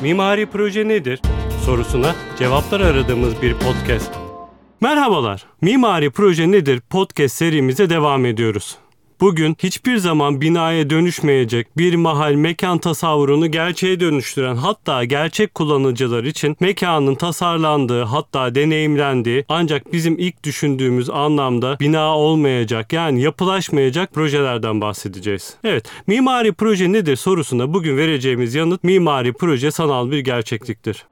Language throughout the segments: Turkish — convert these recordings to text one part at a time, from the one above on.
Mimari proje nedir sorusuna cevaplar aradığımız bir podcast. Merhabalar. Mimari proje nedir podcast serimize devam ediyoruz. Bugün hiçbir zaman binaya dönüşmeyecek bir mahal mekan tasavvurunu gerçeğe dönüştüren hatta gerçek kullanıcılar için mekanın tasarlandığı hatta deneyimlendiği ancak bizim ilk düşündüğümüz anlamda bina olmayacak yani yapılaşmayacak projelerden bahsedeceğiz. Evet mimari proje nedir sorusuna bugün vereceğimiz yanıt mimari proje sanal bir gerçekliktir.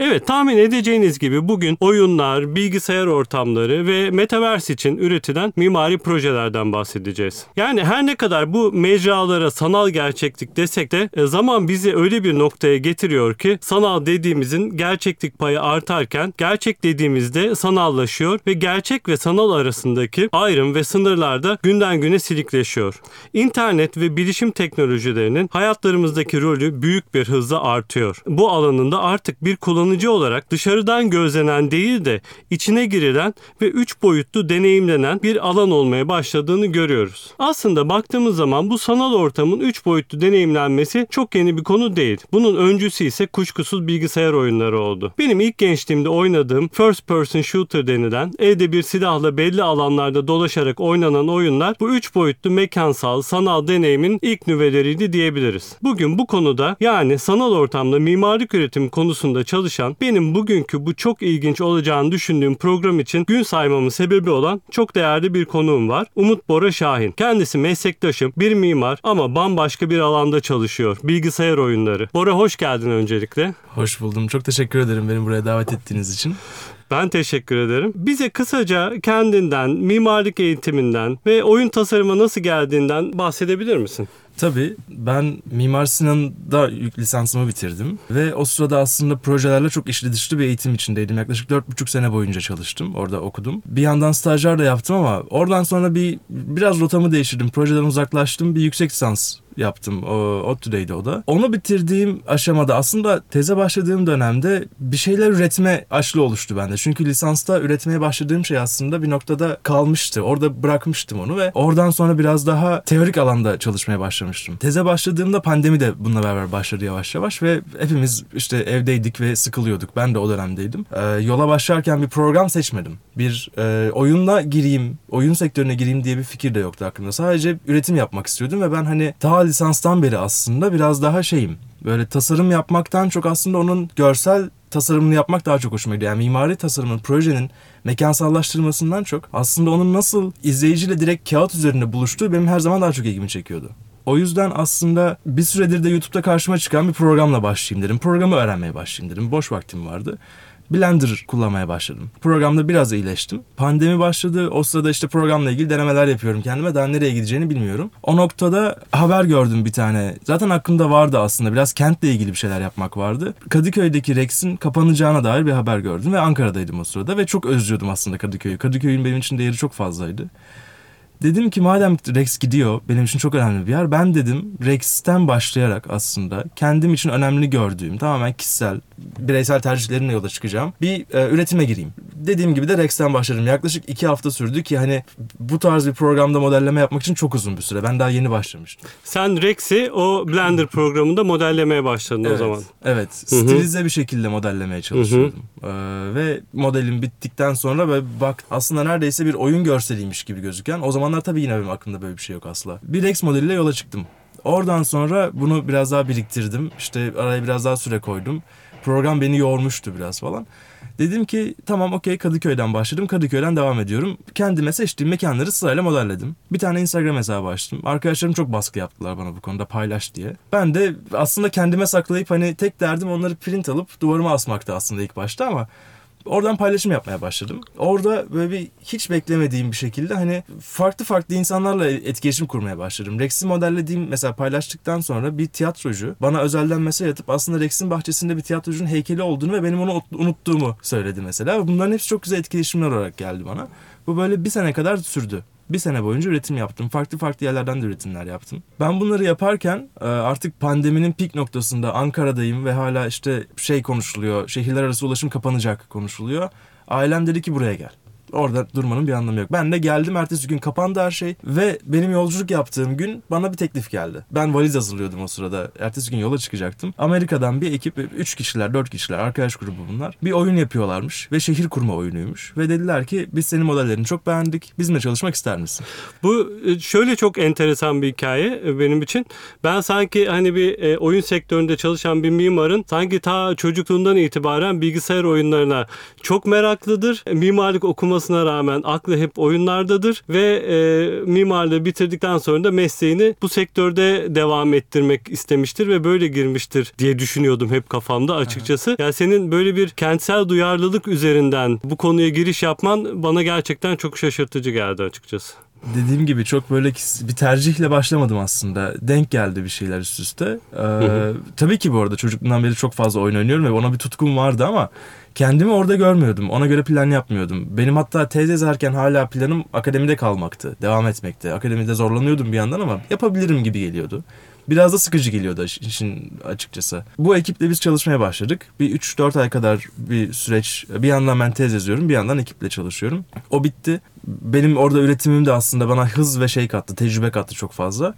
Evet tahmin edeceğiniz gibi bugün oyunlar, bilgisayar ortamları ve metaverse için üretilen mimari projelerden bahsedeceğiz. Yani her ne kadar bu mecralara sanal gerçeklik desek de e, zaman bizi öyle bir noktaya getiriyor ki sanal dediğimizin gerçeklik payı artarken gerçek dediğimizde sanallaşıyor ve gerçek ve sanal arasındaki ayrım ve sınırlar da günden güne silikleşiyor. İnternet ve bilişim teknolojilerinin hayatlarımızdaki rolü büyük bir hızla artıyor. Bu alanında artık bir kullanıcı kullanıcı olarak dışarıdan gözlenen değil de içine girilen ve üç boyutlu deneyimlenen bir alan olmaya başladığını görüyoruz. Aslında baktığımız zaman bu sanal ortamın üç boyutlu deneyimlenmesi çok yeni bir konu değil. Bunun öncüsü ise kuşkusuz bilgisayar oyunları oldu. Benim ilk gençliğimde oynadığım first person shooter denilen elde bir silahla belli alanlarda dolaşarak oynanan oyunlar bu üç boyutlu mekansal sanal deneyimin ilk nüveleriydi diyebiliriz. Bugün bu konuda yani sanal ortamda mimarlık üretimi konusunda çalışan çalışan benim bugünkü bu çok ilginç olacağını düşündüğüm program için gün saymamın sebebi olan çok değerli bir konuğum var. Umut Bora Şahin. Kendisi meslektaşım, bir mimar ama bambaşka bir alanda çalışıyor. Bilgisayar oyunları. Bora hoş geldin öncelikle. Hoş buldum. Çok teşekkür ederim beni buraya davet ettiğiniz için. Ben teşekkür ederim. Bize kısaca kendinden, mimarlık eğitiminden ve oyun tasarıma nasıl geldiğinden bahsedebilir misin? Tabii ben Mimar Sinan'da lisansımı bitirdim ve o sırada aslında projelerle çok işli dışlı bir eğitim içindeydim. Yaklaşık dört buçuk sene boyunca çalıştım. Orada okudum. Bir yandan stajyer de yaptım ama oradan sonra bir biraz rotamı değiştirdim. Projeden uzaklaştım. Bir yüksek lisans yaptım. O, ODTÜ'deydi o da. Onu bitirdiğim aşamada aslında teze başladığım dönemde bir şeyler üretme aşlı oluştu bende. Çünkü lisansta üretmeye başladığım şey aslında bir noktada kalmıştı. Orada bırakmıştım onu ve oradan sonra biraz daha teorik alanda çalışmaya başlamıştım. Teze başladığımda pandemi de bununla beraber başladı yavaş yavaş ve hepimiz işte evdeydik ve sıkılıyorduk. Ben de o dönemdeydim. Ee, yola başlarken bir program seçmedim. Bir e, oyunla gireyim, oyun sektörüne gireyim diye bir fikir de yoktu aklımda. Sadece üretim yapmak istiyordum ve ben hani daha lisanstan beri aslında biraz daha şeyim. Böyle tasarım yapmaktan çok aslında onun görsel tasarımını yapmak daha çok hoşuma gidiyor. Yani mimari tasarımın, projenin mekansallaştırmasından çok aslında onun nasıl izleyiciyle direkt kağıt üzerinde buluştuğu benim her zaman daha çok ilgimi çekiyordu. O yüzden aslında bir süredir de YouTube'da karşıma çıkan bir programla başlayayım dedim. Programı öğrenmeye başlayayım dedim. Boş vaktim vardı. Blender kullanmaya başladım. Programda biraz iyileştim. Pandemi başladı. O sırada işte programla ilgili denemeler yapıyorum kendime. Daha nereye gideceğini bilmiyorum. O noktada haber gördüm bir tane. Zaten aklımda vardı aslında. Biraz kentle ilgili bir şeyler yapmak vardı. Kadıköy'deki Rex'in kapanacağına dair bir haber gördüm ve Ankara'daydım o sırada ve çok özlüyordum aslında Kadıköy'ü. Kadıköy'ün benim için değeri çok fazlaydı. Dedim ki madem Rex gidiyor benim için çok önemli bir yer. Ben dedim Rex'ten başlayarak aslında kendim için önemli gördüğüm tamamen kişisel bireysel tercihlerimle yola çıkacağım. Bir e, üretime gireyim. Dediğim gibi de Rex'ten başladım. Yaklaşık iki hafta sürdü ki hani bu tarz bir programda modelleme yapmak için çok uzun bir süre. Ben daha yeni başlamıştım. Sen Rex'i o Blender programında modellemeye başladın evet, o zaman. Evet. Stilize bir şekilde modellemeye çalışıyordum. Ee, ve modelim bittikten sonra ve bak aslında neredeyse bir oyun görseliymiş gibi gözüken o zaman zamanlar tabii yine benim aklımda böyle bir şey yok asla. Bir Rex modeliyle yola çıktım. Oradan sonra bunu biraz daha biriktirdim. İşte araya biraz daha süre koydum. Program beni yormuştu biraz falan. Dedim ki tamam okey Kadıköy'den başladım. Kadıköy'den devam ediyorum. Kendime seçtiğim mekanları sırayla modelledim. Bir tane Instagram hesabı açtım. Arkadaşlarım çok baskı yaptılar bana bu konuda paylaş diye. Ben de aslında kendime saklayıp hani tek derdim onları print alıp duvarıma asmaktı aslında ilk başta ama Oradan paylaşım yapmaya başladım. Orada böyle bir hiç beklemediğim bir şekilde hani farklı farklı insanlarla etkileşim kurmaya başladım. Rex'i modellediğim mesela paylaştıktan sonra bir tiyatrocu bana özelden mesaj atıp aslında Rex'in bahçesinde bir tiyatrocunun heykeli olduğunu ve benim onu unuttuğumu söyledi mesela. Bunların hepsi çok güzel etkileşimler olarak geldi bana. Bu böyle bir sene kadar sürdü bir sene boyunca üretim yaptım. Farklı farklı yerlerden de üretimler yaptım. Ben bunları yaparken e, artık pandeminin pik noktasında Ankara'dayım ve hala işte şey konuşuluyor. Şehirler arası ulaşım kapanacak konuşuluyor. Ailem dedi ki buraya gel. Orada durmanın bir anlamı yok. Ben de geldim ertesi gün kapandı her şey ve benim yolculuk yaptığım gün bana bir teklif geldi. Ben valiz hazırlıyordum o sırada. Ertesi gün yola çıkacaktım. Amerika'dan bir ekip 3 kişiler 4 kişiler arkadaş grubu bunlar. Bir oyun yapıyorlarmış ve şehir kurma oyunuymuş. Ve dediler ki biz senin modellerini çok beğendik. Bizimle çalışmak ister misin? Bu e, şöyle çok enteresan bir hikaye e, benim için. Ben sanki hani bir e, oyun sektöründe çalışan bir mimarın sanki ta çocukluğundan itibaren bilgisayar oyunlarına çok meraklıdır. Mimarlık okumasına rağmen aklı hep oyunlardadır ve e, mimarlığı bitirdikten sonra da mesleğini bu sektörde devam ettirmek istemiştir ve böyle girmiştir diye düşünüyordum hep kafamda açıkçası. Yani senin böyle bir kentsel duyarlılık üzerinden bu konuya giriş yapman bana gerçekten çok şaşırtıcı geldi açıkçası. Dediğim gibi çok böyle bir tercihle başlamadım aslında. Denk geldi bir şeyler üst üste. Ee, tabii ki bu arada çocukluğumdan beri çok fazla oyun oynuyorum ve ona bir tutkum vardı ama kendimi orada görmüyordum. Ona göre plan yapmıyordum. Benim hatta tez yazarken hala planım akademide kalmaktı. Devam etmekte. Akademide zorlanıyordum bir yandan ama yapabilirim gibi geliyordu. Biraz da sıkıcı geliyordu işin açıkçası. Bu ekiple biz çalışmaya başladık. Bir 3-4 ay kadar bir süreç. Bir yandan ben tez yazıyorum, bir yandan ekiple çalışıyorum. O bitti. Benim orada üretimim de aslında bana hız ve şey kattı, tecrübe kattı çok fazla.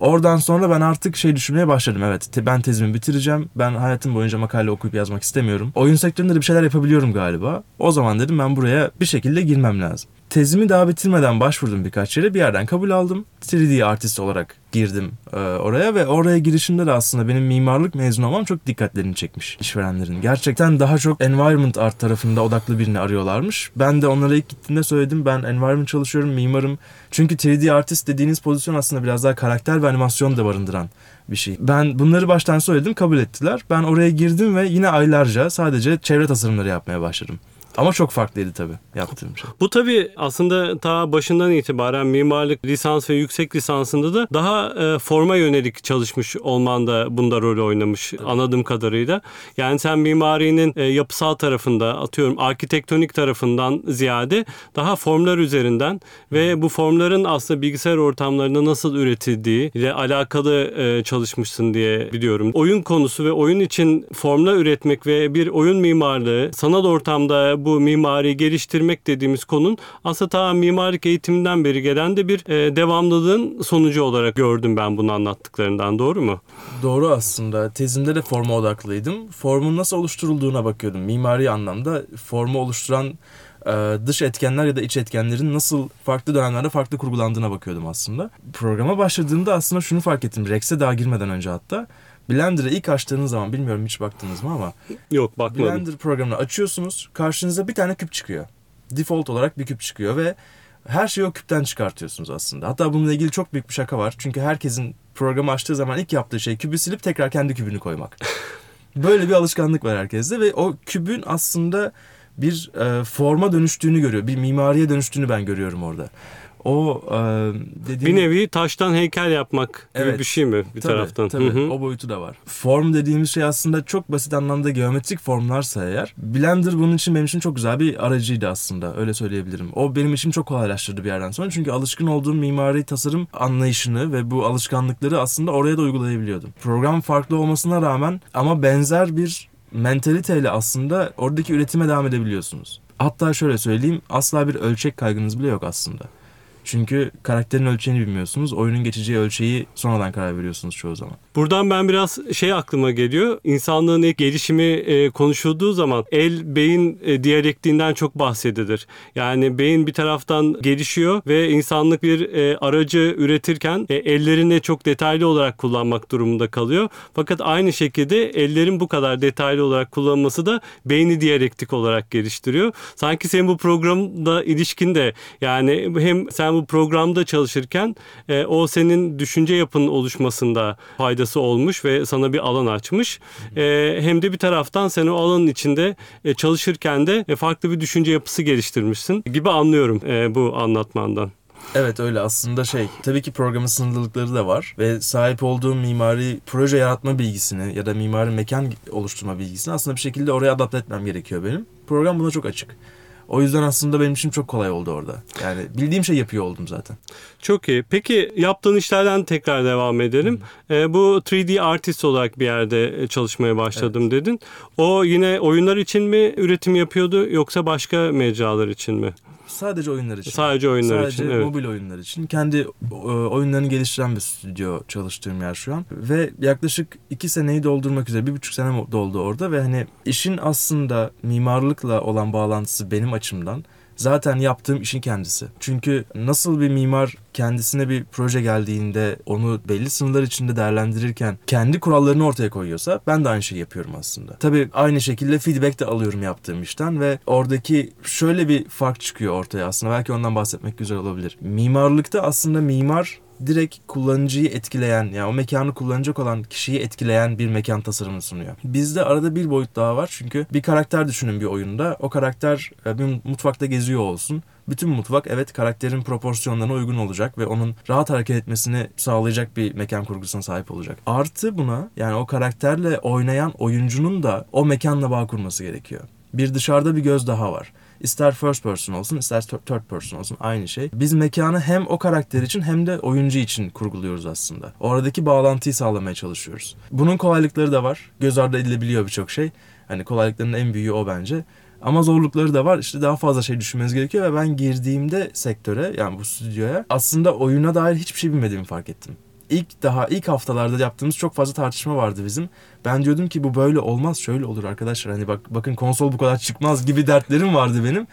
Oradan sonra ben artık şey düşünmeye başladım. Evet ben tezimi bitireceğim. Ben hayatım boyunca makale okuyup yazmak istemiyorum. Oyun sektöründe de bir şeyler yapabiliyorum galiba. O zaman dedim ben buraya bir şekilde girmem lazım tezimi daha bitirmeden başvurdum birkaç yere. Bir yerden kabul aldım. 3D artist olarak girdim e, oraya ve oraya girişimde de aslında benim mimarlık mezun olmam çok dikkatlerini çekmiş işverenlerin. Gerçekten daha çok environment art tarafında odaklı birini arıyorlarmış. Ben de onlara ilk gittiğimde söyledim ben environment çalışıyorum, mimarım. Çünkü 3D artist dediğiniz pozisyon aslında biraz daha karakter ve animasyon da barındıran bir şey. Ben bunları baştan söyledim, kabul ettiler. Ben oraya girdim ve yine aylarca sadece çevre tasarımları yapmaya başladım. Ama çok farklıydı tabii yaptığım şey. Bu tabii aslında ta başından itibaren mimarlık lisans ve yüksek lisansında da daha e, forma yönelik çalışmış olman da bunda rol oynamış tabii. anladığım kadarıyla. Yani sen mimarinin e, yapısal tarafında atıyorum arkitektonik tarafından ziyade daha formlar üzerinden ve bu formların aslında bilgisayar ortamlarında nasıl üretildiği ile alakalı e, çalışmışsın diye biliyorum. Oyun konusu ve oyun için formlar üretmek ve bir oyun mimarlığı sanal ortamda bu mimari geliştirmek dediğimiz konun aslında ta mimarlık eğitiminden beri gelen de bir e, devamlılığın sonucu olarak gördüm ben bunu anlattıklarından doğru mu? Doğru aslında. Tezimde de forma odaklıydım. Formun nasıl oluşturulduğuna bakıyordum. Mimari anlamda formu oluşturan e, dış etkenler ya da iç etkenlerin nasıl farklı dönemlerde farklı kurgulandığına bakıyordum aslında. Programa başladığımda aslında şunu fark ettim. Rex'e daha girmeden önce hatta. Blender'ı ilk açtığınız zaman bilmiyorum hiç baktınız mı ama. Yok bakmadım. Blender programını açıyorsunuz. Karşınıza bir tane küp çıkıyor. Default olarak bir küp çıkıyor ve her şeyi o küpten çıkartıyorsunuz aslında. Hatta bununla ilgili çok büyük bir şaka var. Çünkü herkesin programı açtığı zaman ilk yaptığı şey kübü silip tekrar kendi kübünü koymak. Böyle bir alışkanlık var herkeste ve o kübün aslında bir e, forma dönüştüğünü görüyor. Bir mimariye dönüştüğünü ben görüyorum orada o e, dediğim... Bir nevi taştan heykel yapmak gibi evet. bir şey mi bir tabii, taraftan? Tabii Hı-hı. o boyutu da var. Form dediğimiz şey aslında çok basit anlamda geometrik formlarsa eğer Blender bunun için benim için çok güzel bir aracıydı aslında öyle söyleyebilirim. O benim için çok kolaylaştırdı bir yerden sonra çünkü alışkın olduğum mimari tasarım anlayışını ve bu alışkanlıkları aslında oraya da uygulayabiliyordum. Program farklı olmasına rağmen ama benzer bir mentaliteyle aslında oradaki üretime devam edebiliyorsunuz. Hatta şöyle söyleyeyim asla bir ölçek kaygınız bile yok aslında. Çünkü karakterin ölçeğini bilmiyorsunuz. Oyunun geçeceği ölçeği sonradan karar veriyorsunuz çoğu zaman. Buradan ben biraz şey aklıma geliyor. İnsanlığın ilk gelişimi e, konuşulduğu zaman el beyin e, diyalektiğinden çok bahsedilir. Yani beyin bir taraftan gelişiyor ve insanlık bir e, aracı üretirken e, ellerini çok detaylı olarak kullanmak durumunda kalıyor. Fakat aynı şekilde ellerin bu kadar detaylı olarak kullanılması da beyni diyalektik olarak geliştiriyor. Sanki senin bu programda ilişkin de yani hem sen bu programda çalışırken e, o senin düşünce yapının oluşmasında faydası olmuş ve sana bir alan açmış. E, hem de bir taraftan sen o alanın içinde e, çalışırken de e, farklı bir düşünce yapısı geliştirmişsin gibi anlıyorum e, bu anlatmandan. Evet öyle aslında şey tabii ki programın sınırlılıkları da var ve sahip olduğum mimari proje yaratma bilgisini ya da mimari mekan oluşturma bilgisini aslında bir şekilde oraya adapte etmem gerekiyor benim. Program buna çok açık. O yüzden aslında benim için çok kolay oldu orada. Yani bildiğim şey yapıyor oldum zaten. Çok iyi. Peki yaptığın işlerden tekrar devam edelim. E, bu 3D artist olarak bir yerde e, çalışmaya başladım evet. dedin. O yine oyunlar için mi üretim yapıyordu yoksa başka mecralar için mi? Sadece oyunlar için. Sadece oyunlar Sadece için. Evet. mobil oyunlar için. Kendi e, oyunlarını geliştiren bir stüdyo çalıştığım yer şu an. Ve yaklaşık iki seneyi doldurmak üzere. Bir buçuk sene doldu orada ve hani işin aslında mimarlıkla olan bağlantısı benim açımdan zaten yaptığım işin kendisi. Çünkü nasıl bir mimar kendisine bir proje geldiğinde onu belli sınırlar içinde değerlendirirken kendi kurallarını ortaya koyuyorsa ben de aynı şeyi yapıyorum aslında. Tabii aynı şekilde feedback de alıyorum yaptığım işten ve oradaki şöyle bir fark çıkıyor ortaya aslında. Belki ondan bahsetmek güzel olabilir. Mimarlıkta aslında mimar direkt kullanıcıyı etkileyen yani o mekanı kullanacak olan kişiyi etkileyen bir mekan tasarımını sunuyor. Bizde arada bir boyut daha var çünkü bir karakter düşünün bir oyunda. O karakter e, bir mutfakta geziyor olsun. Bütün mutfak evet karakterin proporsiyonlarına uygun olacak ve onun rahat hareket etmesini sağlayacak bir mekan kurgusuna sahip olacak. Artı buna yani o karakterle oynayan oyuncunun da o mekanla bağ kurması gerekiyor. Bir dışarıda bir göz daha var. İster first person olsun ister third person olsun aynı şey. Biz mekanı hem o karakter için hem de oyuncu için kurguluyoruz aslında. Oradaki bağlantıyı sağlamaya çalışıyoruz. Bunun kolaylıkları da var. Göz ardı edilebiliyor birçok şey. Hani kolaylıkların en büyüğü o bence. Ama zorlukları da var. İşte daha fazla şey düşünmeniz gerekiyor ve ben girdiğimde sektöre yani bu stüdyoya aslında oyuna dair hiçbir şey bilmediğimi fark ettim ilk daha ilk haftalarda yaptığımız çok fazla tartışma vardı bizim. Ben diyordum ki bu böyle olmaz şöyle olur arkadaşlar hani bak bakın konsol bu kadar çıkmaz gibi dertlerim vardı benim.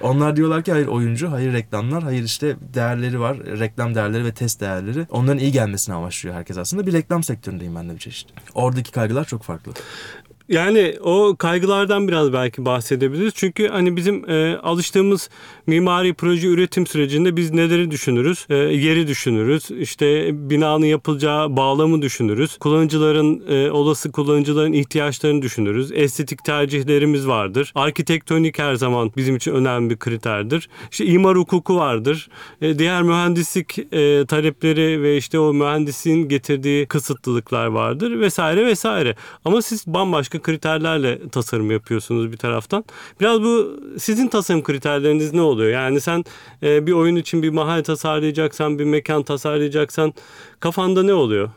Onlar diyorlar ki hayır oyuncu, hayır reklamlar, hayır işte değerleri var. Reklam değerleri ve test değerleri. Onların iyi gelmesini amaçlıyor herkes aslında. Bir reklam sektöründeyim ben de bir çeşit. Oradaki kaygılar çok farklı. Yani o kaygılardan biraz belki bahsedebiliriz. Çünkü hani bizim e, alıştığımız mimari proje üretim sürecinde biz neleri düşünürüz? E, yeri düşünürüz. İşte binanın yapılacağı bağlamı düşünürüz. Kullanıcıların, e, olası kullanıcıların ihtiyaçlarını düşünürüz. Estetik tercihlerimiz vardır. Arkitektonik her zaman bizim için önemli bir kriterdir. İşte imar hukuku vardır. E, diğer mühendislik e, talepleri ve işte o mühendisliğin getirdiği kısıtlılıklar vardır vesaire vesaire. Ama siz bambaşka kriterlerle tasarım yapıyorsunuz bir taraftan. Biraz bu sizin tasarım kriterleriniz ne oluyor? Yani sen e, bir oyun için bir mahal tasarlayacaksan, bir mekan tasarlayacaksan kafanda ne oluyor?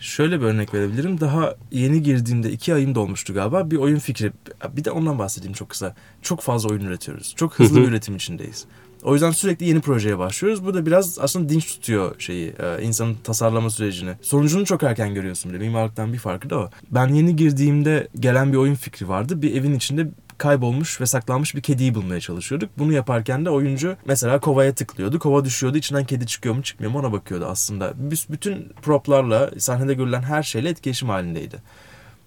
Şöyle bir örnek verebilirim. Daha yeni girdiğimde iki ayım dolmuştu galiba. Bir oyun fikri. Bir de ondan bahsedeyim çok kısa. Çok fazla oyun üretiyoruz. Çok hızlı bir üretim içindeyiz. O yüzden sürekli yeni projeye başlıyoruz. Bu da biraz aslında dinç tutuyor şeyi, e, insanın tasarlama sürecini. Sonucunu çok erken görüyorsun bile. Mimarlıktan bir farkı da o. Ben yeni girdiğimde gelen bir oyun fikri vardı. Bir evin içinde kaybolmuş ve saklanmış bir kediyi bulmaya çalışıyorduk. Bunu yaparken de oyuncu mesela kovaya tıklıyordu. Kova düşüyordu. içinden kedi çıkıyor mu çıkmıyor mu ona bakıyordu aslında. Biz bütün proplarla, sahnede görülen her şeyle etkileşim halindeydi.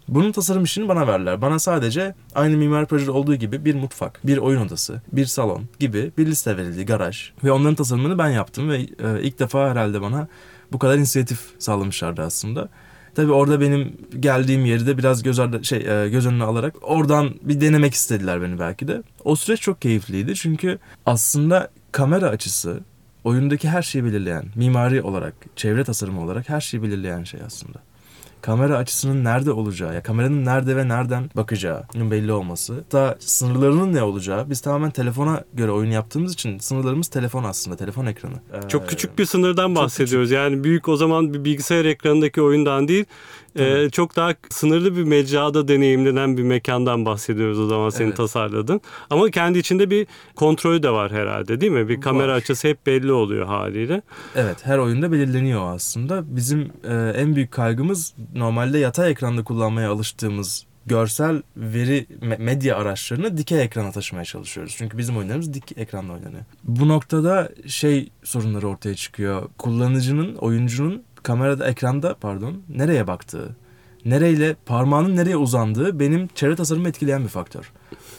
Bunun tasarım işini bana verdiler. Bana sadece aynı mimar projede olduğu gibi bir mutfak, bir oyun odası, bir salon gibi bir liste verildi, garaj. Ve onların tasarımını ben yaptım ve e, ilk defa herhalde bana bu kadar inisiyatif sağlamışlardı aslında. Tabii orada benim geldiğim yeri de biraz göz, ardı, şey, e, göz önüne alarak oradan bir denemek istediler beni belki de. O süreç çok keyifliydi çünkü aslında kamera açısı oyundaki her şeyi belirleyen, mimari olarak, çevre tasarımı olarak her şeyi belirleyen şey aslında kamera açısının nerede olacağı, ya kameranın nerede ve nereden bakacağının belli olması, da sınırlarının ne olacağı. Biz tamamen telefona göre oyun yaptığımız için sınırlarımız telefon aslında, telefon ekranı. Çok ee, küçük bir sınırdan bahsediyoruz. Yani büyük o zaman bir bilgisayar ekranındaki oyundan değil, ee, çok daha sınırlı bir mecrada deneyimlenen bir mekandan bahsediyoruz o zaman senin evet. tasarladın. Ama kendi içinde bir kontrolü de var herhalde değil mi? Bir kamera var. açısı hep belli oluyor haliyle. Evet her oyunda belirleniyor aslında. Bizim e, en büyük kaygımız normalde yatay ekranda kullanmaya alıştığımız görsel veri medya araçlarını dikey ekrana taşımaya çalışıyoruz. Çünkü bizim oyunlarımız dik ekranda oynanıyor. Bu noktada şey sorunları ortaya çıkıyor. Kullanıcının, oyuncunun kamerada ekranda pardon nereye baktığı, nereyle parmağının nereye uzandığı benim çevre tasarımı etkileyen bir faktör.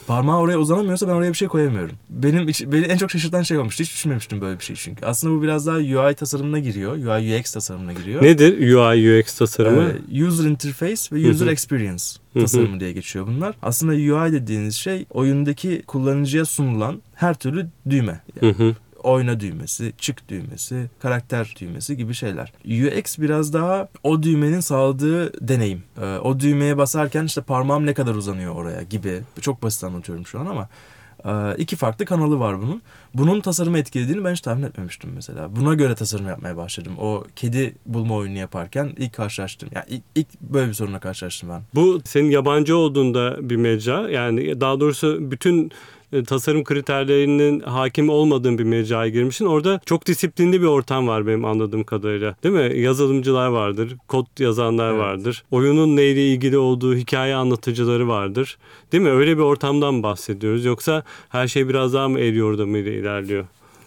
Parmağı oraya uzanamıyorsa ben oraya bir şey koyamıyorum. Benim beni en çok şaşırtan şey olmuştu. Hiç düşünmemiştim böyle bir şey çünkü. Aslında bu biraz daha UI tasarımına giriyor. UI UX tasarımına giriyor. Nedir UI UX tasarımı? Ee, user interface ve user experience tasarımı diye geçiyor bunlar. Aslında UI dediğiniz şey oyundaki kullanıcıya sunulan her türlü düğme. Yani oyna düğmesi, çık düğmesi, karakter düğmesi gibi şeyler. UX biraz daha o düğmenin sağladığı deneyim. Ee, o düğmeye basarken işte parmağım ne kadar uzanıyor oraya gibi. Çok basit anlatıyorum şu an ama e, iki farklı kanalı var bunun. Bunun tasarımı etkilediğini ben hiç tahmin etmemiştim mesela. Buna göre tasarım yapmaya başladım. O kedi bulma oyunu yaparken ilk karşılaştım. Yani ilk, ilk böyle bir sorunla karşılaştım ben. Bu senin yabancı olduğunda bir mecra. Yani daha doğrusu bütün e, tasarım kriterlerinin hakim olmadığın bir mecraya girmişsin. Orada çok disiplinli bir ortam var benim anladığım kadarıyla. Değil mi? Yazılımcılar vardır, kod yazanlar Evet. vardır. Oyunun neyle ilgili olduğu hikaye anlatıcıları vardır. Değil mi? Öyle bir ortamdan bahsediyoruz? Yoksa her şey biraz daha mı el yordamıyla ilerliyor?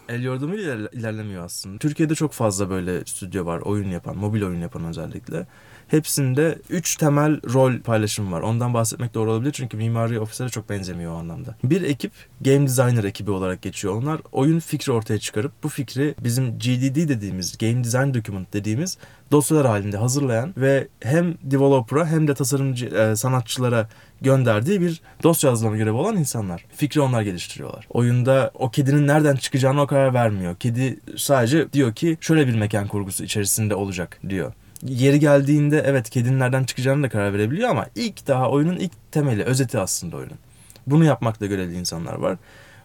El yordamıyla iler- ilerlemiyor aslında. Türkiye'de çok fazla böyle stüdyo var. Oyun yapan, mobil oyun yapan özellikle. Hepsinde üç temel rol paylaşımı var. Ondan bahsetmek doğru olabilir çünkü mimari ofislere çok benzemiyor o anlamda. Bir ekip game designer ekibi olarak geçiyor. Onlar oyun fikri ortaya çıkarıp bu fikri bizim GDD dediğimiz game design document dediğimiz dosyalar halinde hazırlayan ve hem developer'a hem de tasarımcı e, sanatçılara gönderdiği bir dosya hazırlama görevi olan insanlar. Fikri onlar geliştiriyorlar. Oyunda o kedinin nereden çıkacağına o karar vermiyor. Kedi sadece diyor ki şöyle bir mekan kurgusu içerisinde olacak diyor. Yeri geldiğinde evet kedinin nereden çıkacağını da karar verebiliyor ama ilk daha oyunun ilk temeli, özeti aslında oyunun. Bunu yapmakla görevli insanlar var.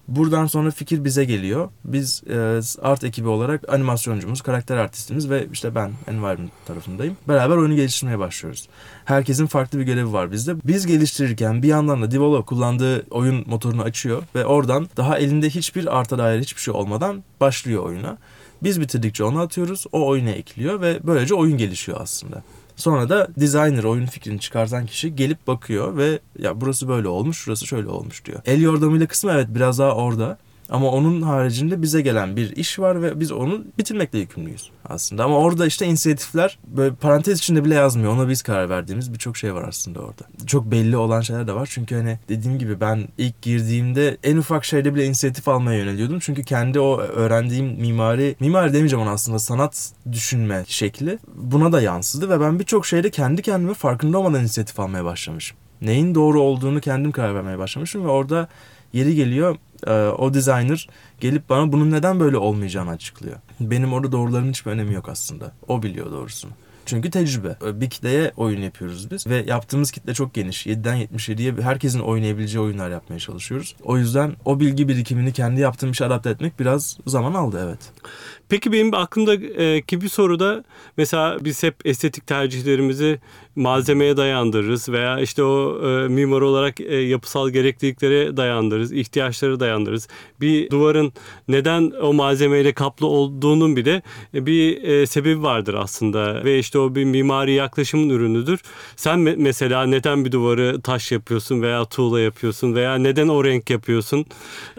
Buradan sonra fikir bize geliyor. Biz e, art ekibi olarak animasyoncumuz, karakter artistimiz ve işte ben environment tarafındayım. Beraber oyunu geliştirmeye başlıyoruz. Herkesin farklı bir görevi var bizde. Biz geliştirirken bir yandan da Develop kullandığı oyun motorunu açıyor ve oradan daha elinde hiçbir arta dair hiçbir şey olmadan başlıyor oyuna. Biz bitirdikçe onu atıyoruz, o oyuna ekliyor ve böylece oyun gelişiyor aslında. Sonra da designer oyun fikrini çıkartan kişi gelip bakıyor ve ya burası böyle olmuş, şurası şöyle olmuş diyor. El yordamıyla kısmı evet biraz daha orada. Ama onun haricinde bize gelen bir iş var ve biz onu bitirmekle yükümlüyüz aslında. Ama orada işte inisiyatifler böyle parantez içinde bile yazmıyor. Ona biz karar verdiğimiz birçok şey var aslında orada. Çok belli olan şeyler de var. Çünkü hani dediğim gibi ben ilk girdiğimde en ufak şeyde bile inisiyatif almaya yöneliyordum. Çünkü kendi o öğrendiğim mimari, mimari demeyeceğim ona aslında sanat düşünme şekli buna da yansıdı. Ve ben birçok şeyde kendi kendime farkında olmadan inisiyatif almaya başlamışım. Neyin doğru olduğunu kendim karar vermeye başlamışım ve orada yeri geliyor e, o designer gelip bana bunun neden böyle olmayacağını açıklıyor. Benim orada doğruların hiçbir önemi yok aslında. O biliyor doğrusunu. Çünkü tecrübe. E, Bir kitleye oyun yapıyoruz biz ve yaptığımız kitle çok geniş. 7'den 77'ye herkesin oynayabileceği oyunlar yapmaya çalışıyoruz. O yüzden o bilgi birikimini kendi yaptığım işe adapte etmek biraz zaman aldı evet. Peki benim aklımdaki bir soru da mesela biz hep estetik tercihlerimizi malzemeye dayandırırız veya işte o e, mimar olarak e, yapısal gerekliliklere dayandırırız, ihtiyaçları dayandırırız. Bir duvarın neden o malzemeyle kaplı olduğunun bile bir e, sebebi vardır aslında ve işte o bir mimari yaklaşımın ürünüdür. Sen me- mesela neden bir duvarı taş yapıyorsun veya tuğla yapıyorsun veya neden o renk yapıyorsun?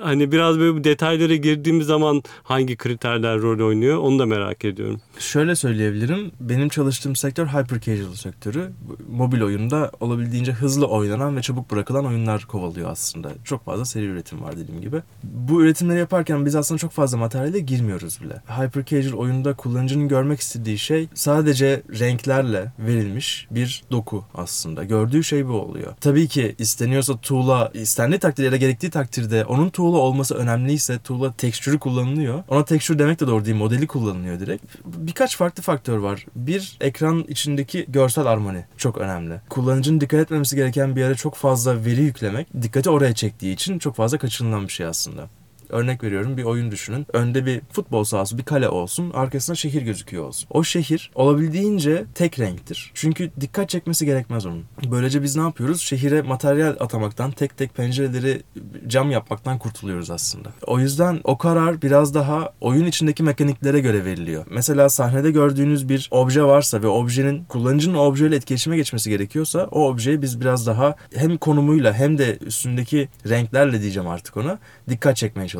Hani biraz böyle detaylara girdiğimiz zaman hangi kriterler rol oynuyor onu da merak ediyorum. Şöyle söyleyebilirim. Benim çalıştığım sektör hyper casual sektörü. Mobil oyunda olabildiğince hızlı oynanan ve çabuk bırakılan oyunlar kovalıyor aslında. Çok fazla seri üretim var dediğim gibi. Bu üretimleri yaparken biz aslında çok fazla materyale girmiyoruz bile. Hyper casual oyunda kullanıcının görmek istediği şey sadece renklerle verilmiş bir doku aslında. Gördüğü şey bu oluyor. Tabii ki isteniyorsa tuğla, istendiği takdirde ya da gerektiği takdirde onun tuğla olması önemliyse tuğla tekstürü kullanılıyor. Ona tekstür demek de doğru değil, modeli kullanılıyor direkt. Birkaç farklı faktör var. Bir, ekran içindeki görsel armoni çok önemli. Kullanıcının dikkat etmemesi gereken bir yere çok fazla veri yüklemek, dikkati oraya çektiği için çok fazla kaçınılan bir şey aslında. Örnek veriyorum bir oyun düşünün. Önde bir futbol sahası, bir kale olsun. Arkasında şehir gözüküyor olsun. O şehir olabildiğince tek renktir. Çünkü dikkat çekmesi gerekmez onun. Böylece biz ne yapıyoruz? Şehire materyal atamaktan, tek tek pencereleri cam yapmaktan kurtuluyoruz aslında. O yüzden o karar biraz daha oyun içindeki mekaniklere göre veriliyor. Mesela sahnede gördüğünüz bir obje varsa ve objenin kullanıcının objeyle etkileşime geçmesi gerekiyorsa o objeyi biz biraz daha hem konumuyla hem de üstündeki renklerle diyeceğim artık ona dikkat çekmeye çalışıyoruz.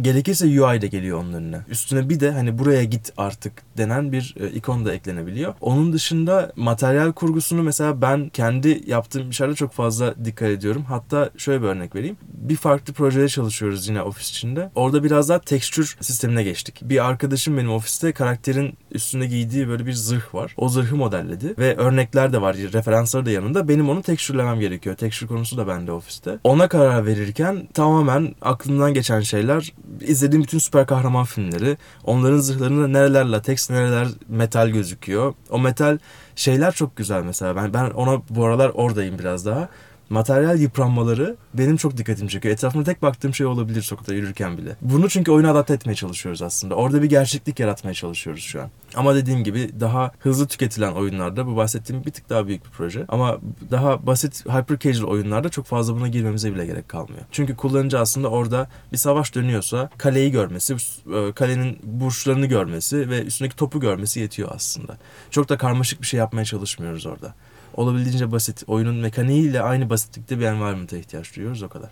Gerekirse UI de geliyor onun önüne. Üstüne bir de hani buraya git artık denen bir e, ikon da eklenebiliyor. Onun dışında materyal kurgusunu mesela ben kendi yaptığım işlerde çok fazla dikkat ediyorum. Hatta şöyle bir örnek vereyim. Bir farklı projede çalışıyoruz yine ofis içinde. Orada biraz daha tekstür sistemine geçtik. Bir arkadaşım benim ofiste karakterin üstünde giydiği böyle bir zırh var. O zırhı modelledi ve örnekler de var, referansları da yanında. Benim onu tekstürlemem gerekiyor. Tekstür konusu da bende ofiste. Ona karar verirken tamamen aklımdan geçen şeyler izlediğim bütün süper kahraman filmleri. Onların zırhlarında nereler lateks, nereler metal gözüküyor. O metal şeyler çok güzel mesela. Ben ben ona bu aralar oradayım biraz daha. Materyal yıpranmaları benim çok dikkatimi çekiyor. Etrafımda tek baktığım şey olabilir sokakta yürürken bile. Bunu çünkü oyuna adapte etmeye çalışıyoruz aslında. Orada bir gerçeklik yaratmaya çalışıyoruz şu an. Ama dediğim gibi daha hızlı tüketilen oyunlarda bu bahsettiğim bir tık daha büyük bir proje. Ama daha basit hyper casual oyunlarda çok fazla buna girmemize bile gerek kalmıyor. Çünkü kullanıcı aslında orada bir savaş dönüyorsa kaleyi görmesi, e, kalenin burçlarını görmesi ve üstündeki topu görmesi yetiyor aslında. Çok da karmaşık bir şey yapmaya çalışmıyoruz orada olabildiğince basit. Oyunun mekaniğiyle aynı basitlikte bir environment'a ihtiyaç duyuyoruz o kadar.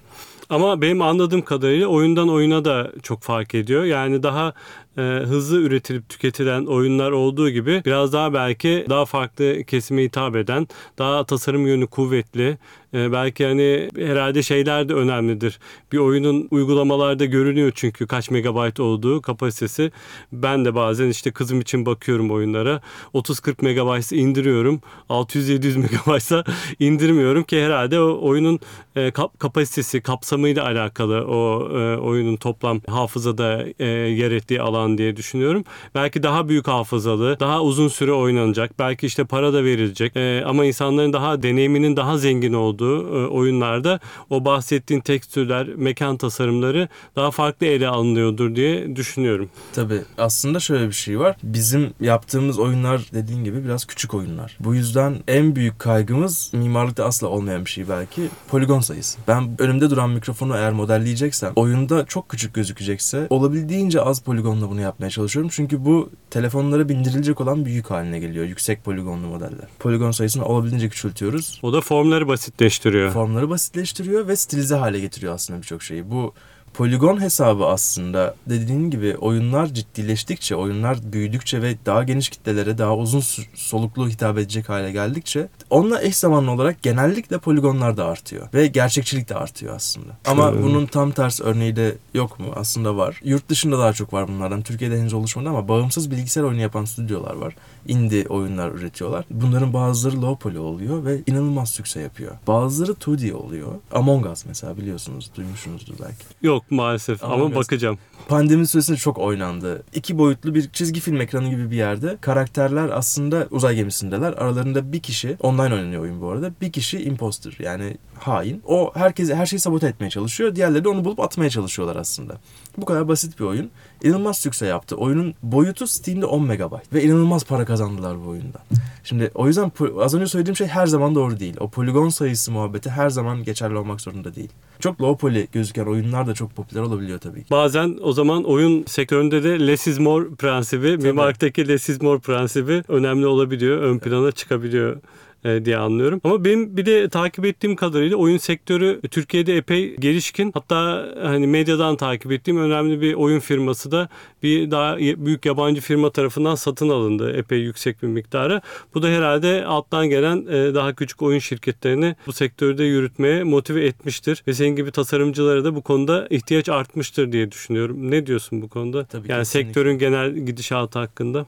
Ama benim anladığım kadarıyla oyundan oyuna da çok fark ediyor. Yani daha e, hızlı üretilip tüketilen oyunlar olduğu gibi biraz daha belki daha farklı kesime hitap eden, daha tasarım yönü kuvvetli, e, belki hani herhalde şeyler de önemlidir. Bir oyunun uygulamalarda görünüyor çünkü kaç megabayt olduğu kapasitesi. Ben de bazen işte kızım için bakıyorum oyunlara. 30-40 megabayt indiriyorum. 600-700 megabaytsa indirmiyorum ki herhalde o oyunun e, kap- kapasitesi, kapsamıyla alakalı o e, oyunun toplam hafızada e, yer ettiği alan diye düşünüyorum. Belki daha büyük hafızalı, daha uzun süre oynanacak. Belki işte para da verilecek. E, ama insanların daha deneyiminin daha zengin olduğu e, oyunlarda o bahsettiğin tekstürler, mekan tasarımları daha farklı ele alınıyordur diye düşünüyorum. Tabii aslında şöyle bir şey var. Bizim yaptığımız oyunlar dediğin gibi biraz küçük oyunlar. Bu yüzden en büyük kaygımız mimarlıkta asla olmayan bir şey belki poligon sayısı. Ben önümde duran mikrofonu eğer modelleyeceksem oyunda çok küçük gözükecekse olabildiğince az poligonla bunu yapmaya çalışıyorum. Çünkü bu telefonlara bindirilecek olan bir yük haline geliyor. Yüksek poligonlu modeller. Poligon sayısını olabildiğince küçültüyoruz. O da formları basitleştiriyor. Formları basitleştiriyor ve stilize hale getiriyor aslında birçok şeyi. Bu poligon hesabı aslında dediğin gibi oyunlar ciddileştikçe, oyunlar büyüdükçe ve daha geniş kitlelere daha uzun soluklu hitap edecek hale geldikçe onunla eş zamanlı olarak genellikle poligonlar da artıyor ve gerçekçilik de artıyor aslında. Ama hmm. bunun tam tersi örneği de yok mu? Aslında var. Yurt dışında daha çok var bunlardan. Türkiye'de henüz oluşmadı ama bağımsız bilgisayar oyunu yapan stüdyolar var. Indie oyunlar üretiyorlar. Bunların bazıları low poly oluyor ve inanılmaz sükse yapıyor. Bazıları 2D oluyor. Among Us mesela biliyorsunuz, duymuşsunuzdur belki. Yok maalesef Among ama Us. bakacağım. Pandemi süresinde çok oynandı. İki boyutlu bir çizgi film ekranı gibi bir yerde karakterler aslında uzay gemisindeler. Aralarında bir kişi, online oynanıyor oyun bu arada. Bir kişi imposter yani hain. O herkese her şeyi sabote etmeye çalışıyor. Diğerleri de onu bulup atmaya çalışıyorlar aslında. Bu kadar basit bir oyun. İnanılmaz sükse yaptı. Oyunun boyutu Steam'de 10 megabayt ve inanılmaz para kazandılar bu oyunda. Şimdi o yüzden az önce söylediğim şey her zaman doğru değil. O poligon sayısı muhabbeti her zaman geçerli olmak zorunda değil. Çok low poly gözüken oyunlar da çok popüler olabiliyor tabii ki. Bazen o zaman oyun sektöründe de less is more prensibi, mimarlıktaki less is more prensibi önemli olabiliyor. Ön plana çıkabiliyor diye anlıyorum. Ama benim bir de takip ettiğim kadarıyla oyun sektörü Türkiye'de epey gelişkin. Hatta hani medyadan takip ettiğim önemli bir oyun firması da bir daha büyük yabancı firma tarafından satın alındı epey yüksek bir miktara. Bu da herhalde alttan gelen e, daha küçük oyun şirketlerini bu sektörde yürütmeye motive etmiştir. Ve senin gibi tasarımcılara da bu konuda ihtiyaç artmıştır diye düşünüyorum. Ne diyorsun bu konuda? Tabii yani kesinlikle. sektörün genel gidişatı hakkında.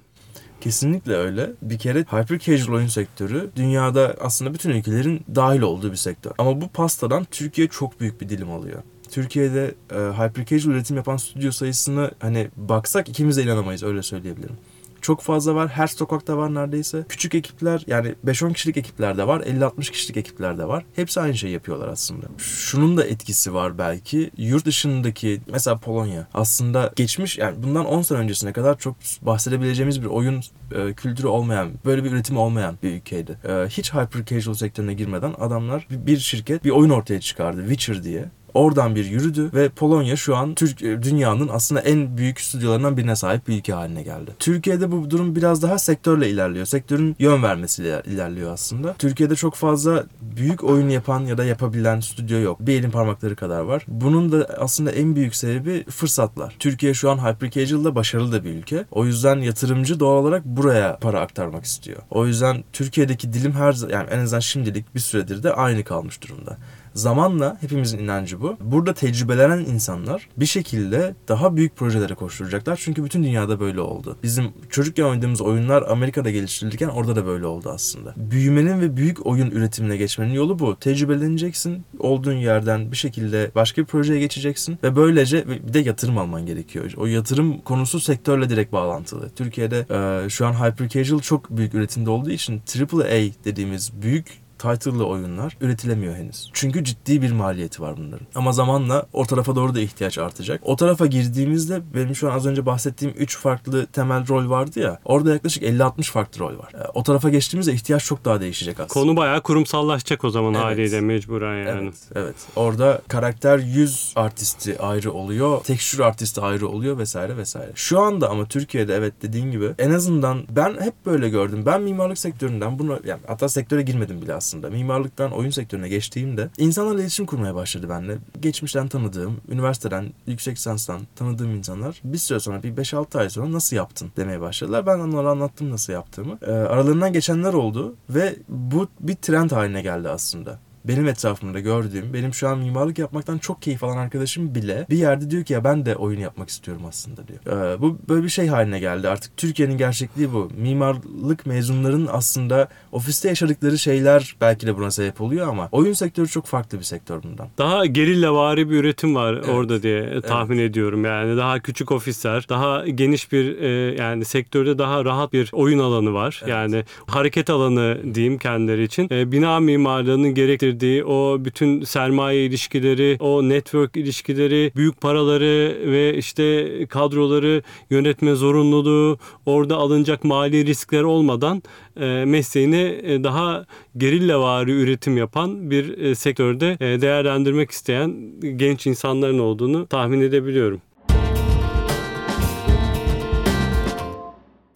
Kesinlikle öyle. Bir kere hyper casual oyun sektörü dünyada aslında bütün ülkelerin dahil olduğu bir sektör. Ama bu pastadan Türkiye çok büyük bir dilim alıyor. Türkiye'de e, hyper casual üretim yapan stüdyo sayısını hani baksak ikimiz de inanamayız öyle söyleyebilirim çok fazla var. Her sokakta var neredeyse. Küçük ekipler yani 5-10 kişilik ekipler de var. 50-60 kişilik ekipler de var. Hepsi aynı şeyi yapıyorlar aslında. Şunun da etkisi var belki. Yurt dışındaki mesela Polonya aslında geçmiş yani bundan 10 sene öncesine kadar çok bahsedebileceğimiz bir oyun e, kültürü olmayan, böyle bir üretim olmayan bir ülkeydi. E, hiç hyper casual sektörüne girmeden adamlar bir şirket bir oyun ortaya çıkardı. Witcher diye. Oradan bir yürüdü ve Polonya şu an Türk e, dünyanın aslında en büyük stüdyolarından birine sahip bir ülke haline geldi. Türkiye'de bu durum biraz daha sektörle ilerliyor. Sektörün yön vermesiyle ilerliyor aslında. Türkiye'de çok fazla büyük oyun yapan ya da yapabilen stüdyo yok. Bir elin parmakları kadar var. Bunun da aslında en büyük sebebi fırsatlar. Türkiye şu an hyper casual'da başarılı da bir ülke. O yüzden yatırımcı doğal olarak buraya para aktarmak istiyor. O yüzden Türkiye'deki dilim her yani en azından şimdilik bir süredir de aynı kalmış durumda. Zamanla hepimizin inancı bu. Burada tecrübelenen insanlar bir şekilde daha büyük projelere koşturacaklar. Çünkü bütün dünyada böyle oldu. Bizim çocukken oynadığımız oyunlar Amerika'da geliştirilirken orada da böyle oldu aslında. Büyümenin ve büyük oyun üretimine geçmenin yolu bu. Tecrübeleneceksin. Olduğun yerden bir şekilde başka bir projeye geçeceksin ve böylece bir de yatırım alman gerekiyor. O yatırım konusu sektörle direkt bağlantılı. Türkiye'de e, şu an hyper casual çok büyük üretimde olduğu için AAA dediğimiz büyük title'lı oyunlar üretilemiyor henüz. Çünkü ciddi bir maliyeti var bunların. Ama zamanla o tarafa doğru da ihtiyaç artacak. O tarafa girdiğimizde benim şu an az önce bahsettiğim 3 farklı temel rol vardı ya. Orada yaklaşık 50-60 farklı rol var. O tarafa geçtiğimizde ihtiyaç çok daha değişecek aslında. Konu bayağı kurumsallaşacak o zaman Evet. haliyle mecburen yani. Evet, evet. Orada karakter yüz artisti ayrı oluyor, tekstür artisti ayrı oluyor vesaire vesaire. Şu anda ama Türkiye'de evet dediğin gibi en azından ben hep böyle gördüm. Ben mimarlık sektöründen bunu yani hatta sektöre girmedim bile aslında. Mimarlıktan oyun sektörüne geçtiğimde insanlarla iletişim kurmaya başladı benimle. Geçmişten tanıdığım, üniversiteden, yüksek lisanstan tanıdığım insanlar bir süre sonra bir 5-6 ay sonra nasıl yaptın demeye başladılar. Ben onlara anlattım nasıl yaptığımı. Ee, aralarından geçenler oldu ve bu bir trend haline geldi aslında benim etrafımda gördüğüm, benim şu an mimarlık yapmaktan çok keyif alan arkadaşım bile bir yerde diyor ki ya ben de oyun yapmak istiyorum aslında diyor. Ee, bu böyle bir şey haline geldi. Artık Türkiye'nin gerçekliği bu. Mimarlık mezunların aslında ofiste yaşadıkları şeyler belki de buna sebep oluyor ama oyun sektörü çok farklı bir sektör bundan. Daha gerillavari bir üretim var Evet. orada diye tahmin ediyorum. Yani daha küçük ofisler, daha geniş bir e, yani sektörde daha rahat bir oyun alanı var. Evet. Yani hareket alanı diyeyim kendileri için. E, bina mimarlığının gerektirdiği o bütün sermaye ilişkileri, o network ilişkileri, büyük paraları ve işte kadroları yönetme zorunluluğu, orada alınacak mali riskler olmadan e, mesleğini e, daha gerillavari üretim yapan bir e, sektörde değerlendirmek isteyen genç insanların olduğunu tahmin edebiliyorum.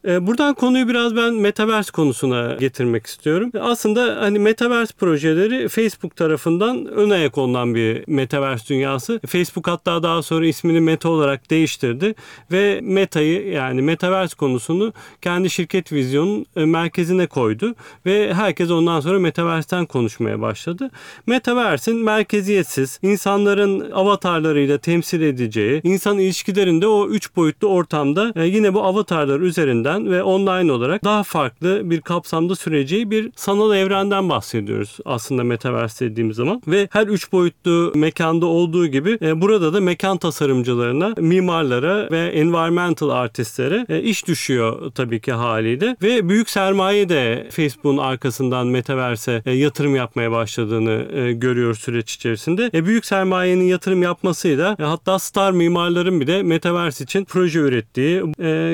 Buradan konuyu biraz ben Metaverse konusuna getirmek istiyorum. Aslında hani Metaverse projeleri Facebook tarafından ön ayak olunan bir Metaverse dünyası. Facebook hatta daha sonra ismini Meta olarak değiştirdi ve Meta'yı yani Metaverse konusunu kendi şirket vizyonun e, merkezine koydu ve herkes ondan sonra Metaverse'ten konuşmaya başladı. Metaverse'in merkeziyetsiz, insanların avatarlarıyla temsil edeceği, insan ilişkilerinde o üç boyutlu ortamda e, yine bu avatarlar üzerinden ve online olarak daha farklı bir kapsamda süreceği bir sanal evrenden bahsediyoruz aslında Metaverse dediğimiz zaman. Ve her üç boyutlu mekanda olduğu gibi e, burada da mekan tasarımcılarına, mimarlara ve environmental artistlere e, iş düşüyor tabii ki haliyle. Ve büyük sermaye de Facebook'un arkasından Metaverse'e e, yatırım yapmaya başladığını görüyoruz süreç içerisinde. Büyük sermayenin yatırım yapmasıyla hatta star mimarların bile Metaverse için proje ürettiği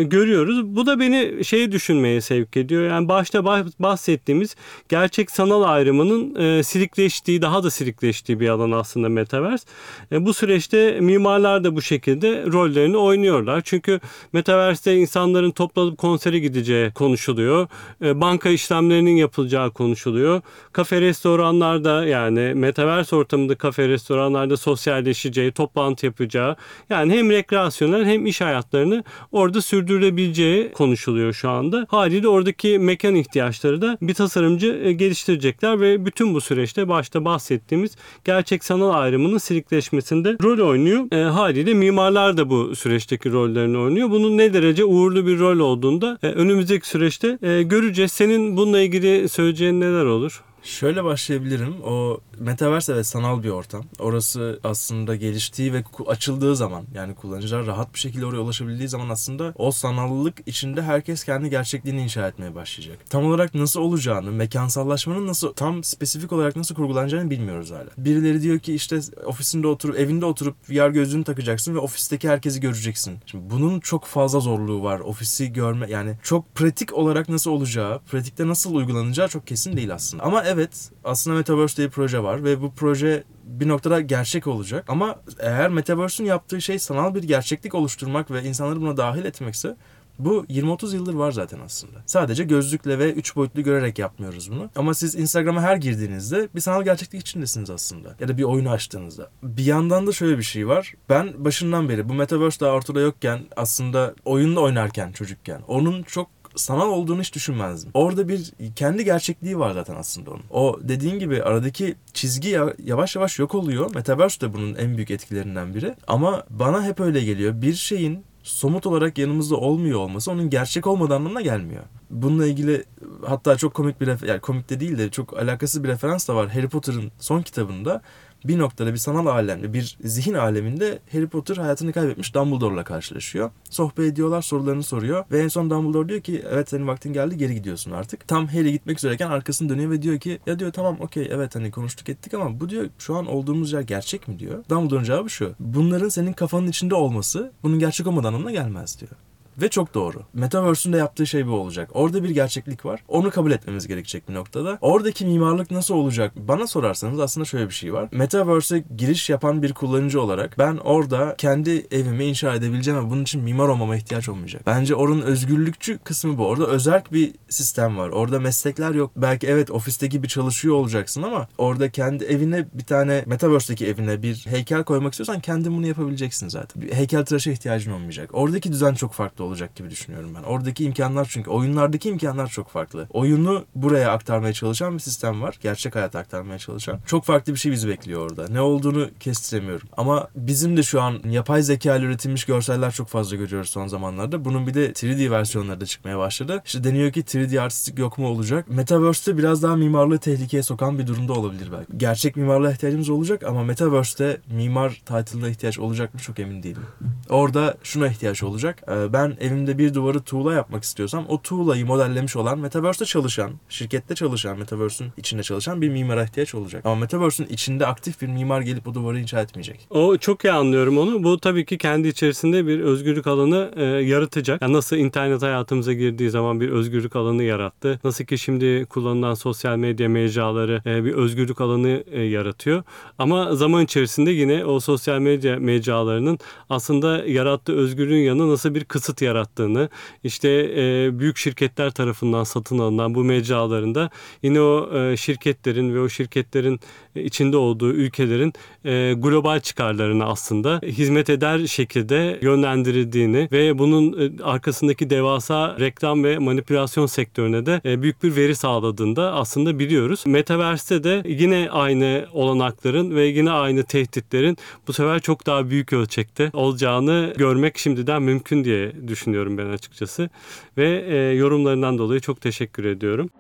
görüyoruz. Bu da beni şey düşünmeye sevk ediyor. Yani başta bah- bahsettiğimiz gerçek sanal ayrımının e, silikleştiği, daha da silikleştiği bir alan aslında Metaverse. E, bu süreçte mimarlar da bu şekilde rollerini oynuyorlar. Çünkü Metaverse'te insanların toplanıp konsere gideceği konuşuluyor. E, banka işlemlerinin yapılacağı konuşuluyor. Kafe restoranlarda yani Metaverse ortamında kafe restoranlarda sosyalleşeceği, toplantı yapacağı yani hem rekreasyonel hem iş hayatlarını orada sürdürülebileceği konuşuluyor şu anda. Haliyle oradaki mekan ihtiyaçları da bir tasarımcı e, geliştirecekler ve bütün bu süreçte başta bahsettiğimiz gerçek sanal ayrımının silikleşmesinde rol oynuyor. E, haliyle mimarlar da bu süreçteki rollerini oynuyor. Bunun ne derece uğurlu bir rol olduğunda e, önümüzdeki süreçte e, göreceğiz. Senin bununla ilgili söyleyeceğin neler olur? Şöyle başlayabilirim. O Metaverse evet sanal bir ortam. Orası aslında geliştiği ve açıldığı zaman yani kullanıcılar rahat bir şekilde oraya ulaşabildiği zaman aslında o sanallık içinde herkes kendi gerçekliğini inşa etmeye başlayacak. Tam olarak nasıl olacağını, mekansallaşmanın nasıl tam spesifik olarak nasıl kurgulanacağını bilmiyoruz hala. Birileri diyor ki işte ofisinde oturup evinde oturup VR gözlüğünü takacaksın ve ofisteki herkesi göreceksin. Şimdi bunun çok fazla zorluğu var. Ofisi görme yani çok pratik olarak nasıl olacağı, pratikte nasıl uygulanacağı çok kesin değil aslında. Ama evet aslında Metaverse diye bir proje var ve bu proje bir noktada gerçek olacak. Ama eğer Metaverse'ün yaptığı şey sanal bir gerçeklik oluşturmak ve insanları buna dahil etmekse bu 20-30 yıldır var zaten aslında. Sadece gözlükle ve 3 boyutlu görerek yapmıyoruz bunu. Ama siz Instagram'a her girdiğinizde bir sanal gerçeklik içindesiniz aslında. Ya da bir oyunu açtığınızda. Bir yandan da şöyle bir şey var. Ben başından beri bu Metaverse daha ortada yokken aslında oyunda oynarken çocukken onun çok sanal olduğunu hiç düşünmezdim. Orada bir kendi gerçekliği var zaten aslında onun. O dediğin gibi aradaki çizgi ya- yavaş yavaş yok oluyor. Metaverse de bunun en büyük etkilerinden biri. Ama bana hep öyle geliyor. Bir şeyin somut olarak yanımızda olmuyor olması onun gerçek olmadığı anlamına gelmiyor. Bununla ilgili hatta çok komik bir yani komik de değil de çok alakasız bir referans da var. Harry Potter'ın son kitabında bir noktada bir sanal alemde, bir zihin aleminde Harry Potter hayatını kaybetmiş Dumbledore'la karşılaşıyor. Sohbet ediyorlar, sorularını soruyor ve en son Dumbledore diyor ki evet senin vaktin geldi geri gidiyorsun artık. Tam Harry gitmek üzereyken arkasını dönüyor ve diyor ki ya diyor tamam okey evet hani konuştuk ettik ama bu diyor şu an olduğumuz yer gerçek mi diyor. Dumbledore'un cevabı şu. Bunların senin kafanın içinde olması bunun gerçek olmadan anlamına gelmez diyor. Ve çok doğru. Metaverse'ün de yaptığı şey bu olacak. Orada bir gerçeklik var. Onu kabul etmemiz gerekecek bir noktada. Oradaki mimarlık nasıl olacak? Bana sorarsanız aslında şöyle bir şey var. Metaverse'e giriş yapan bir kullanıcı olarak ben orada kendi evimi inşa edebileceğim ve bunun için mimar olmama ihtiyaç olmayacak. Bence oranın özgürlükçü kısmı bu. Orada özerk bir sistem var. Orada meslekler yok. Belki evet ofiste gibi çalışıyor olacaksın ama orada kendi evine bir tane Metaverse'deki evine bir heykel koymak istiyorsan kendin bunu yapabileceksin zaten. Bir heykel tıraşa ihtiyacın olmayacak. Oradaki düzen çok farklı olacak gibi düşünüyorum ben. Oradaki imkanlar çünkü oyunlardaki imkanlar çok farklı. Oyunu buraya aktarmaya çalışan bir sistem var. Gerçek hayata aktarmaya çalışan. Çok farklı bir şey bizi bekliyor orada. Ne olduğunu kestiremiyorum. Ama bizim de şu an yapay zeka ile üretilmiş görseller çok fazla görüyoruz son zamanlarda. Bunun bir de 3D versiyonları da çıkmaya başladı. İşte deniyor ki 3D artistik yok mu olacak? Metaverse'te biraz daha mimarlığı tehlikeye sokan bir durumda olabilir belki. Gerçek mimarlığa ihtiyacımız olacak ama Metaverse'te mimar title'ına ihtiyaç olacak mı çok emin değilim. Orada şuna ihtiyaç olacak. Ee, Evimde bir duvarı tuğla yapmak istiyorsam o tuğlayı modellemiş olan Metaverse'te çalışan, şirkette çalışan, Metaverse'ün içinde çalışan bir mimara ihtiyaç olacak. Ama Metaverse'ün içinde aktif bir mimar gelip o duvarı inşa etmeyecek. O çok iyi anlıyorum onu. Bu tabii ki kendi içerisinde bir özgürlük alanı e, yaratacak. Yani nasıl internet hayatımıza girdiği zaman bir özgürlük alanı yarattı. Nasıl ki şimdi kullanılan sosyal medya mecraları e, bir özgürlük alanı e, yaratıyor. Ama zaman içerisinde yine o sosyal medya mecralarının aslında yarattığı özgürlüğün yanı nasıl bir kısıt yarattığını işte e, büyük şirketler tarafından satın alınan bu mecralarında yine o e, şirketlerin ve o şirketlerin içinde olduğu ülkelerin e, global çıkarlarına aslında hizmet eder şekilde yönlendirildiğini ve bunun e, arkasındaki devasa reklam ve manipülasyon sektörüne de e, büyük bir veri sağladığını da aslında biliyoruz. Metaverse'te de yine aynı olanakların ve yine aynı tehditlerin bu sefer çok daha büyük ölçekte olacağını görmek şimdiden mümkün diye düşünüyorum ben açıkçası. Ve e, yorumlarından dolayı çok teşekkür ediyorum.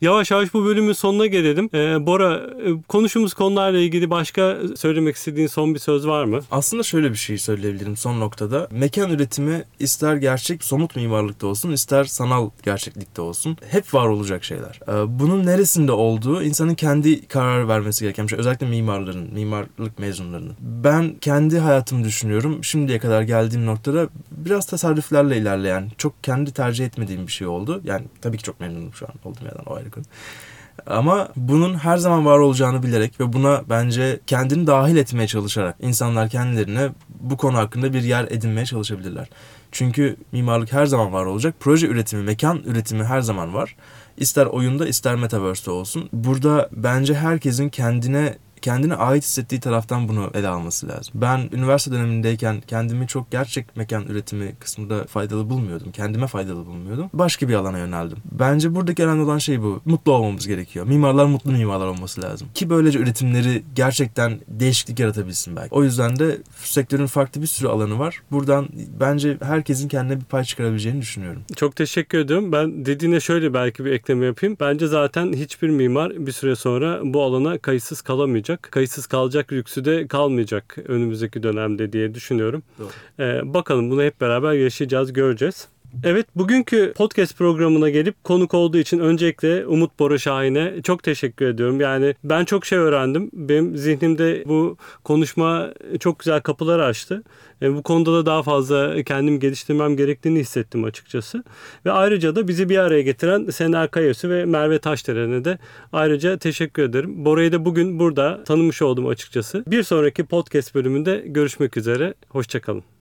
Yavaş yavaş bu bölümün sonuna gelelim. Ee, Bora, e, konuştuğumuz konularla ilgili başka söylemek istediğin son bir söz var mı? Aslında şöyle bir şey söyleyebilirim son noktada. Mekan üretimi ister gerçek somut mimarlıkta olsun ister sanal gerçeklikte olsun hep var olacak şeyler. Ee, Bunun neresinde olduğu insanın kendi karar vermesi gereken bir şey. Özellikle mimarların, mimarlık mezunlarının. Ben kendi hayatımı düşünüyorum. Şimdiye kadar geldiğim noktada biraz tasarruflarla ilerleyen, çok kendi tercih etmediğim bir şey oldu. Yani tabii ki çok memnunum şu an olduğum yerden o ayrı konu. Ama bunun her zaman var olacağını bilerek ve buna bence kendini dahil etmeye çalışarak insanlar kendilerine bu konu hakkında bir yer edinmeye çalışabilirler. Çünkü mimarlık her zaman var olacak. Proje üretimi, mekan üretimi her zaman var. İster oyunda ister metaverse'te olsun. Burada bence herkesin kendine kendine ait hissettiği taraftan bunu ele alması lazım. Ben üniversite dönemindeyken kendimi çok gerçek mekan üretimi kısmında faydalı bulmuyordum. Kendime faydalı bulmuyordum. Başka bir alana yöneldim. Bence buradaki önemli olan şey bu. Mutlu olmamız gerekiyor. Mimarlar mutlu mimarlar olması lazım. Ki böylece üretimleri gerçekten değişiklik yaratabilsin belki. O yüzden de sektörün farklı bir sürü alanı var. Buradan bence herkesin kendine bir pay çıkarabileceğini düşünüyorum. Çok teşekkür ediyorum. Ben dediğine şöyle belki bir ekleme yapayım. Bence zaten hiçbir mimar bir süre sonra bu alana kayıtsız kalamayacak. Kayıtsız kalacak lüksü de kalmayacak önümüzdeki dönemde diye düşünüyorum. Doğru. Ee, bakalım bunu hep beraber yaşayacağız, göreceğiz. Evet bugünkü podcast programına gelip konuk olduğu için öncelikle Umut Bora Şahin'e çok teşekkür ediyorum. Yani ben çok şey öğrendim. Benim zihnimde bu konuşma çok güzel kapılar açtı. E, bu konuda da daha fazla kendimi geliştirmem gerektiğini hissettim açıkçası. Ve ayrıca da bizi bir araya getiren Sener Kayası ve Merve Taşderen'e de ayrıca teşekkür ederim. Bora'yı da bugün burada tanımış oldum açıkçası. Bir sonraki podcast bölümünde görüşmek üzere. Hoşçakalın.